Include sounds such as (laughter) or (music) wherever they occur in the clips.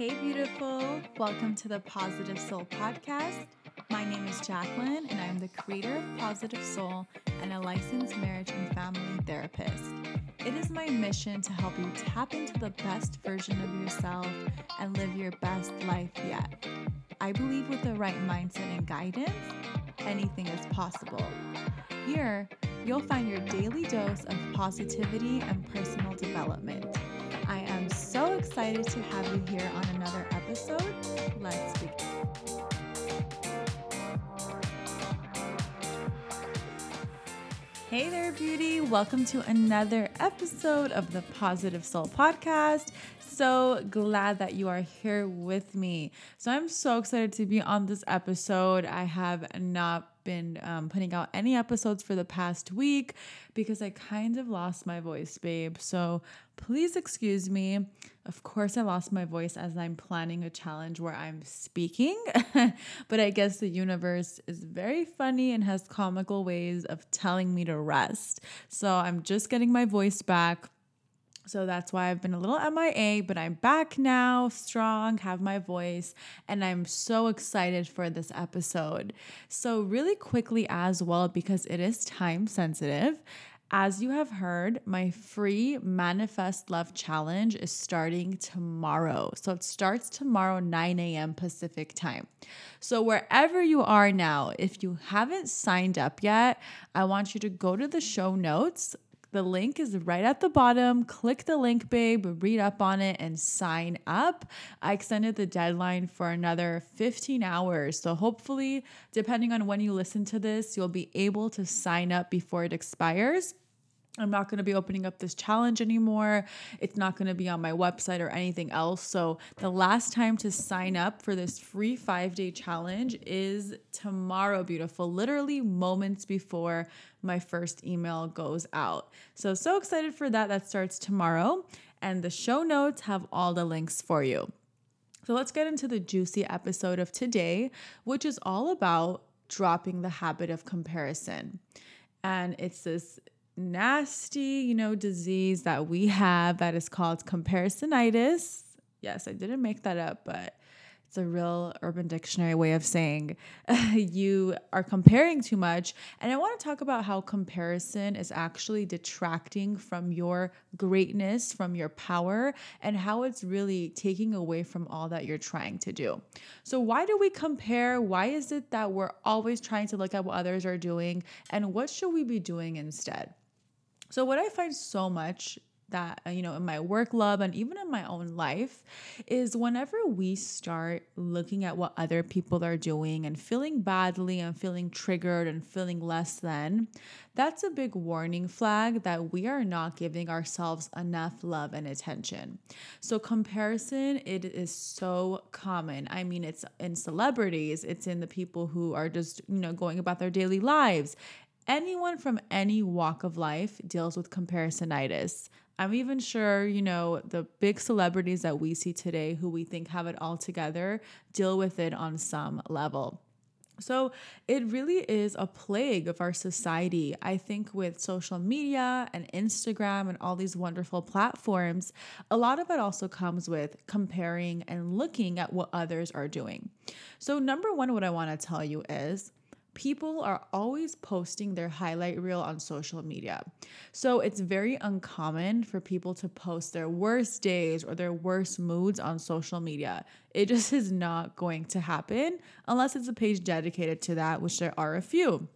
Hey, beautiful. Welcome to the Positive Soul Podcast. My name is Jacqueline, and I'm the creator of Positive Soul and a licensed marriage and family therapist. It is my mission to help you tap into the best version of yourself and live your best life yet. I believe with the right mindset and guidance, anything is possible. Here, you'll find your daily dose of positivity and personal development. Excited to have you here on another episode. Let's begin. Hey there, beauty. Welcome to another episode of the Positive Soul Podcast. So glad that you are here with me. So, I'm so excited to be on this episode. I have not been um, putting out any episodes for the past week because I kind of lost my voice, babe. So please excuse me. Of course, I lost my voice as I'm planning a challenge where I'm speaking, (laughs) but I guess the universe is very funny and has comical ways of telling me to rest. So I'm just getting my voice back so that's why I've been a little MIA, but I'm back now, strong, have my voice, and I'm so excited for this episode. So, really quickly as well, because it is time sensitive, as you have heard, my free Manifest Love Challenge is starting tomorrow. So it starts tomorrow, 9 a.m. Pacific time. So wherever you are now, if you haven't signed up yet, I want you to go to the show notes the link is right at the bottom. Click the link, babe, read up on it, and sign up. I extended the deadline for another 15 hours. So, hopefully, depending on when you listen to this, you'll be able to sign up before it expires. I'm not going to be opening up this challenge anymore. It's not going to be on my website or anything else. So, the last time to sign up for this free five day challenge is tomorrow, beautiful, literally moments before my first email goes out. So, so excited for that. That starts tomorrow. And the show notes have all the links for you. So, let's get into the juicy episode of today, which is all about dropping the habit of comparison. And it's this nasty, you know, disease that we have that is called comparisonitis. Yes, I didn't make that up, but it's a real urban dictionary way of saying (laughs) you are comparing too much. And I want to talk about how comparison is actually detracting from your greatness, from your power, and how it's really taking away from all that you're trying to do. So, why do we compare? Why is it that we're always trying to look at what others are doing? And what should we be doing instead? So, what I find so much that uh, you know in my work love and even in my own life is whenever we start looking at what other people are doing and feeling badly and feeling triggered and feeling less than that's a big warning flag that we are not giving ourselves enough love and attention. So comparison it is so common. I mean it's in celebrities it's in the people who are just you know going about their daily lives anyone from any walk of life deals with comparisonitis. I'm even sure, you know, the big celebrities that we see today who we think have it all together deal with it on some level. So it really is a plague of our society. I think with social media and Instagram and all these wonderful platforms, a lot of it also comes with comparing and looking at what others are doing. So, number one, what I want to tell you is people are always posting their highlight reel on social media. So it's very uncommon for people to post their worst days or their worst moods on social media. It just (laughs) is not going to happen unless it's a page dedicated to that, which there are a few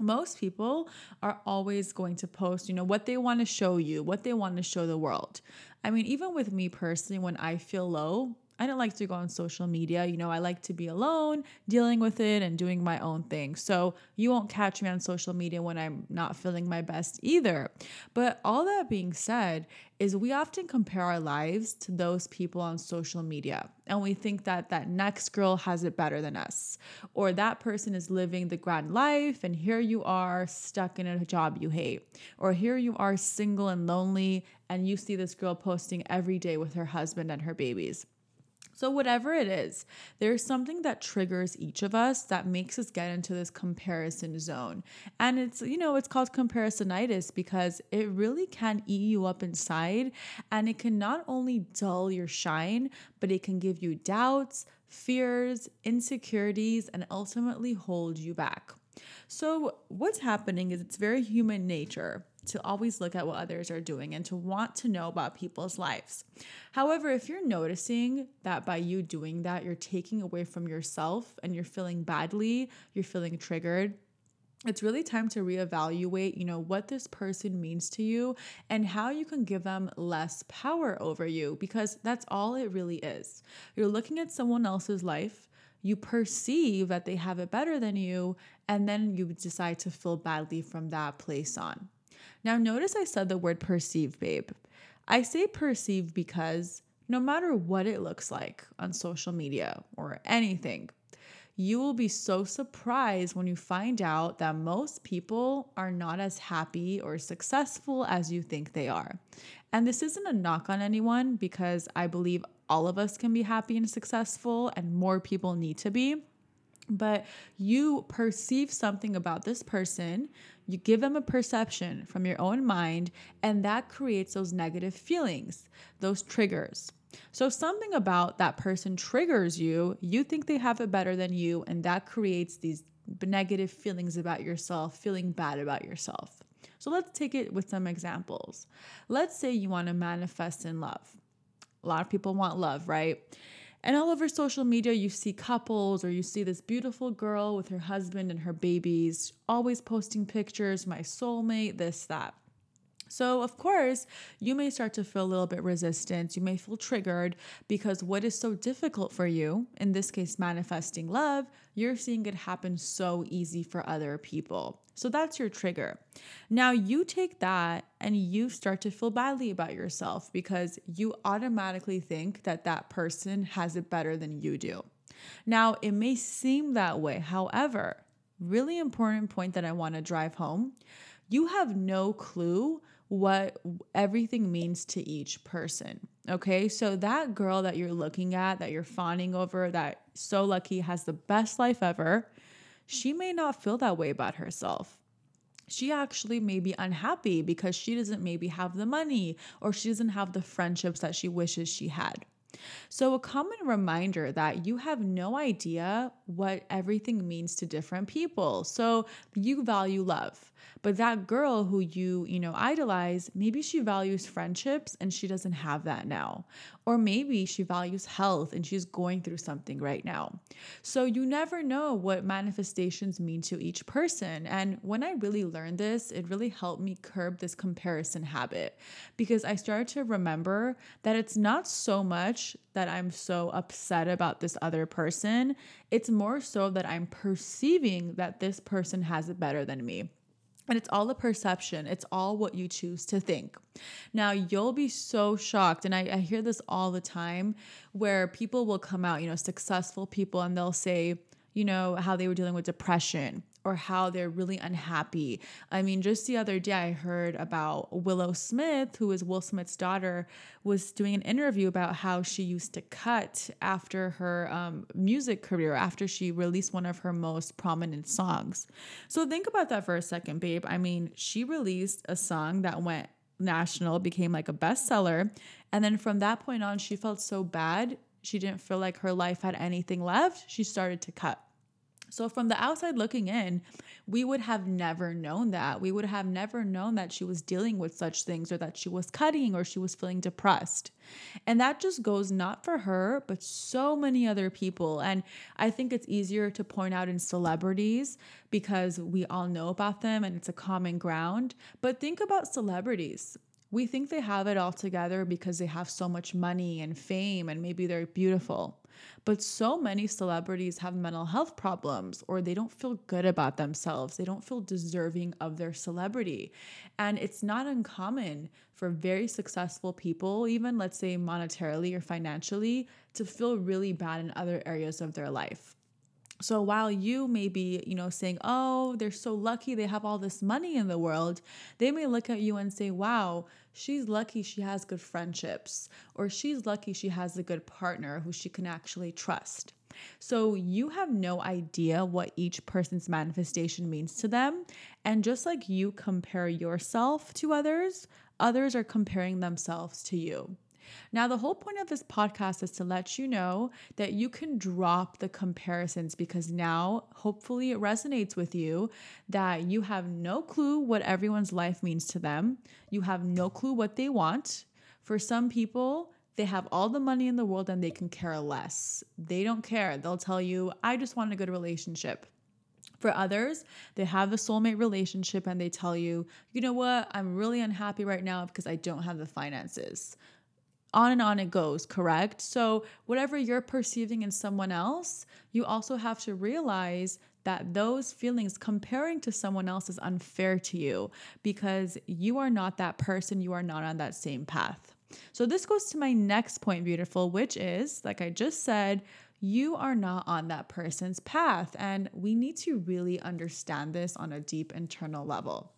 most people are always going to post, you know, what they want to show you, what they want to show the world. I mean, even with me personally, when I feel low, I don't like to go on social media. You know, I like to be alone, dealing with it and doing my own thing. So you won't catch me on social media when I'm not feeling my best either. But all that being said, is we often compare our lives to those people on social media and we think that that next girl has it better than us or that person is living the grand life and here you are stuck in a job you hate or here you are single and lonely and you see this girl posting every day with her husband and her babies So, whatever it is, there's something that triggers each of us that makes us get into this comparison zone. And it's, you know, it's called comparisonitis because it really can eat you up inside. And it can not only dull your shine, but it can give you doubts, fears, insecurities, and ultimately hold you back. So, what's happening is it's very human nature to always look at what others are doing and to want to know about people's lives. However, if you're noticing that by you doing that, you're taking away from yourself and you're feeling badly, you're feeling triggered, it's really time to reevaluate, you know, what this person means to you and how you can give them less power over you because that's all it really is. You're looking at someone else's life, you perceive that they have it better than you, and then you decide to feel badly from that place on. Now, notice I said the word perceive, babe. I say perceive because no matter what it looks like on social media or anything, you will be so surprised when you find out that most people are not as happy or successful as you think they are. And this isn't a knock on anyone because I believe all of us can be happy and successful, and more people need to be but you perceive something about this person, you give them a perception from your own mind, and that creates those negative feelings, those triggers. So, something about that person triggers you, you think they have it better than you, and that creates these negative feelings about yourself, feeling bad about yourself. So, let's take it with some examples. Let's say you want to manifest in love. A lot of people want love, right? And all over social media, you see couples or you see this beautiful girl with her husband and her babies, always posting pictures, my soulmate, this, that. So, of course, you may start to feel a little bit resistance. You may feel triggered because what is so difficult for you, in this case, manifesting love, you're seeing it happen so easy for other people. So, that's your trigger. Now, you take that and you start to feel badly about yourself because you automatically think that that person has it better than you do. Now, it may seem that way. However, really important point that I want to drive home you have no clue what everything means to each person. Okay. So that girl that you're looking at, that you're fawning over, that so lucky has the best life ever, she may not feel that way about herself. She actually may be unhappy because she doesn't maybe have the money or she doesn't have the friendships that she wishes she had. So, a common reminder that you have no idea what everything means to different people. So, you value love, but that girl who you, you know, idolize, maybe she values friendships and she doesn't have that now. Or maybe she values health and she's going through something right now. So, you never know what manifestations mean to each person. And when I really learned this, it really helped me curb this comparison habit because I started to remember that it's not so much that I'm so upset about this other person. It's more so that I'm perceiving that this person has it better than me. And it's all a perception. It's all what you choose to think. Now, you'll be so shocked. And I, I, hear this all the time where people will come out, you know, successful people, and they'll say, you know, how they were dealing with depression or how they're really unhappy. I mean, just the other day, I heard about Willow Smith, who is Will Smith's daughter, was doing an interview about how she used to cut after her um, music career, after she released one of her most prominent songs. So think about that for a second, babe. I mean, she released a song that went national, became like a bestseller. And then from that point on, she felt so bad. She didn't feel like her life had anything left. She started to cut. So, from the outside looking in, we would have never known that. We would have never known that she was dealing with such things or that she was cutting or she was feeling depressed. And that just goes not for her, but so many other people. And I think it's easier to point out in celebrities because we all know about them and it's a common ground. But think about celebrities. We think they have it all together because they have so much money and fame and maybe they're beautiful. But so many celebrities have mental health problems or they don't feel good about themselves. They don't feel deserving of their celebrity. And it's not uncommon for very successful people, even let's say monetarily or financially, to feel really bad in other areas of their life. So while you may be, you know, saying, "Oh, they're so lucky they have all this money in the world," they may look at you and say, "Wow, she's lucky she has good friendships or she's lucky she has a good partner who she can actually trust." So you have no idea what each person's manifestation means to them, and just like you compare yourself to others, others are comparing themselves to you. Now, the whole point of this podcast is to let you know that you can drop the comparisons because now, hopefully, it resonates with you that you have no clue what everyone's life means to them. You have no clue what they want. For some people, they have all the money in the world and they can care less. They don't care. They'll tell you, I just want a good relationship. For others, they have a soulmate relationship and they tell you, you know what, I'm really unhappy right now because I don't have the finances on and on it goes, correct? So, whatever you're perceiving in someone else, you also have to realize that those feelings comparing to someone else is unfair to you because you are not that person, you are not on that same path. So, this goes to my next point, beautiful, which is like I just said, you are not on that person's path. And we need to really understand this on a deep internal level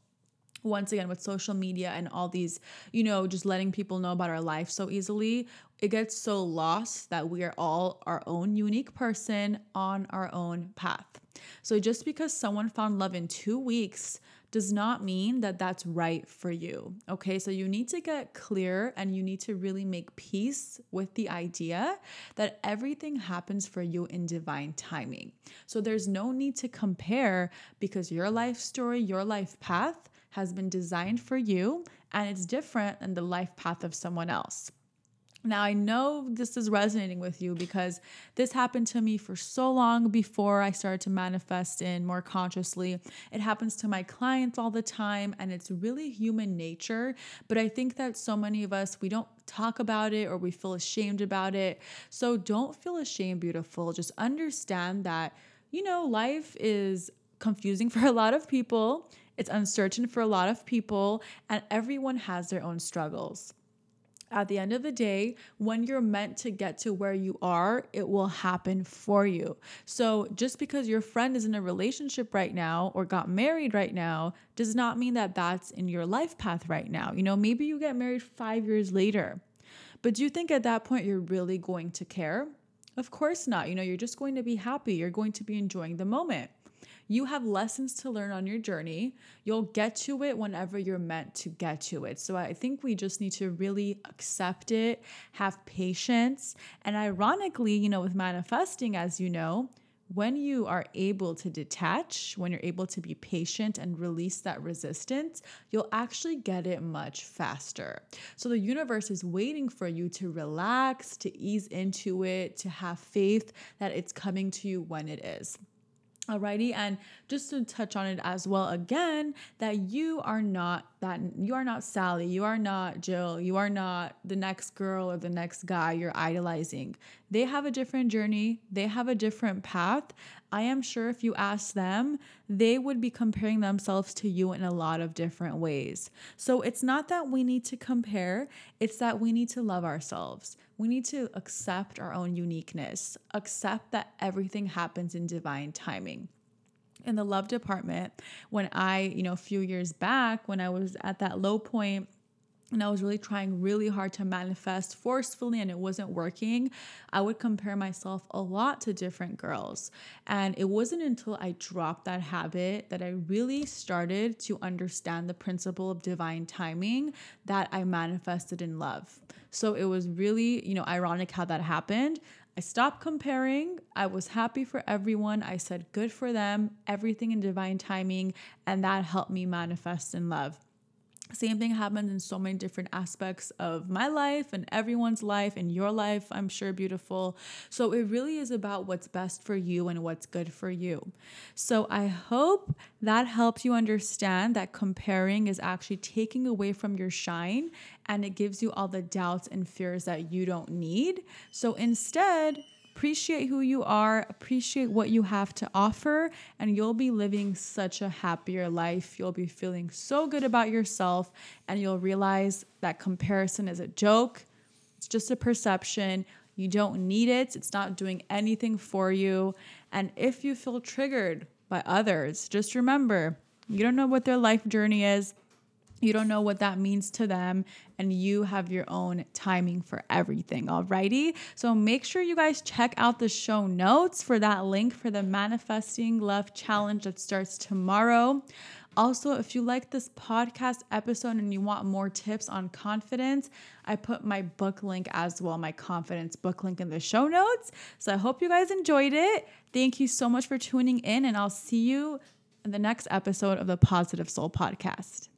once again with social media and all these you know just letting people know about our life so easily it gets so lost that we are all our own unique person on our own path so just because someone found love in 2 weeks does not mean that that's right for you. Okay, so you need to get clear and you need to really make peace with the idea that everything happens for you in divine timing. So there's no need to compare because your life story, your life path has been designed for you and it's different than the life path of someone else. Now, I know this is resonating with you because this happened to me for so long before I started to manifest in more consciously. It happens to my clients all the time, and it's really human nature. But I think that so many of us, we don't talk about it or we feel ashamed about it. So don't feel ashamed, beautiful. Just understand that, you know, life is confusing (laughs) for a lot of people. It's uncertain for a lot of people, and everyone has their own struggles. At the end of the day, when you're meant to get to where you are, it will happen for you. So, just because your friend is in a relationship right now or got married right now does not mean that that's in your life path right now. You know, maybe you get married five years later. But do you think at that point you're really going to care? Of course not. You know, you're just going to be happy. You're going to be enjoying the moment. You have lessons to learn on your journey. You'll get to it whenever you're meant to get to it. So I think we just need to really accept it, have patience. And ironically, you know, with manifesting, as you know, when you are able to detach, when you're able to be patient and release that resistance, you'll actually get it much faster. So the universe is waiting for you to relax, to ease into it, to have faith that it's coming to you when it is. Alrighty, and just to touch on it as well again, that you are not that you are not Sally, you are not Jill, you are not the next girl or the next guy you're idolizing. They have a different journey, they have a different path. I am sure if you ask them, they would be comparing themselves to you in a lot of different ways. So it's not that we need to compare, it's that we need to love ourselves we need to accept our own uniqueness, accept that everything happens in divine timing. In the love department, when I, you know, a few years back, when I was at that low point, and I was really trying really hard to manifest forcefully and it wasn't working, I would compare myself a lot to different girls. And it wasn't until I dropped that habit that I really started to understand the principle of divine timing that I manifested in love. So it was really, you know, ironic how that happened. I stopped comparing. I was happy for everyone. I said, good for them, everything in divine timing. And that helped me manifest in love. Same thing happens in so many different aspects of my life and everyone's life and your life, I'm sure, beautiful. So it really is about what's best for you and what's good for you. So I hope that helps you understand that comparing is actually taking away from your shine and it gives you all the doubts and fears that you don't need. So instead, Appreciate who you are, appreciate what you have to offer, and you'll be living such a happier life. You'll be feeling so good about yourself, and you'll realize that comparison is a joke. It's just a perception. You don't need it, it's not doing anything for you. And if you feel triggered by others, just remember you don't know what their life journey is. You don't know what that means to them, and you have your own timing for everything. Alrighty. So make sure you guys check out the show notes for that link for the Manifesting Love Challenge that starts tomorrow. Also, if you like this podcast episode and you want more tips on confidence, I put my book link as well, my confidence book link in the show notes. So I hope you guys enjoyed it. Thank you so much for tuning in, and I'll see you in the next episode of the Positive Soul Podcast.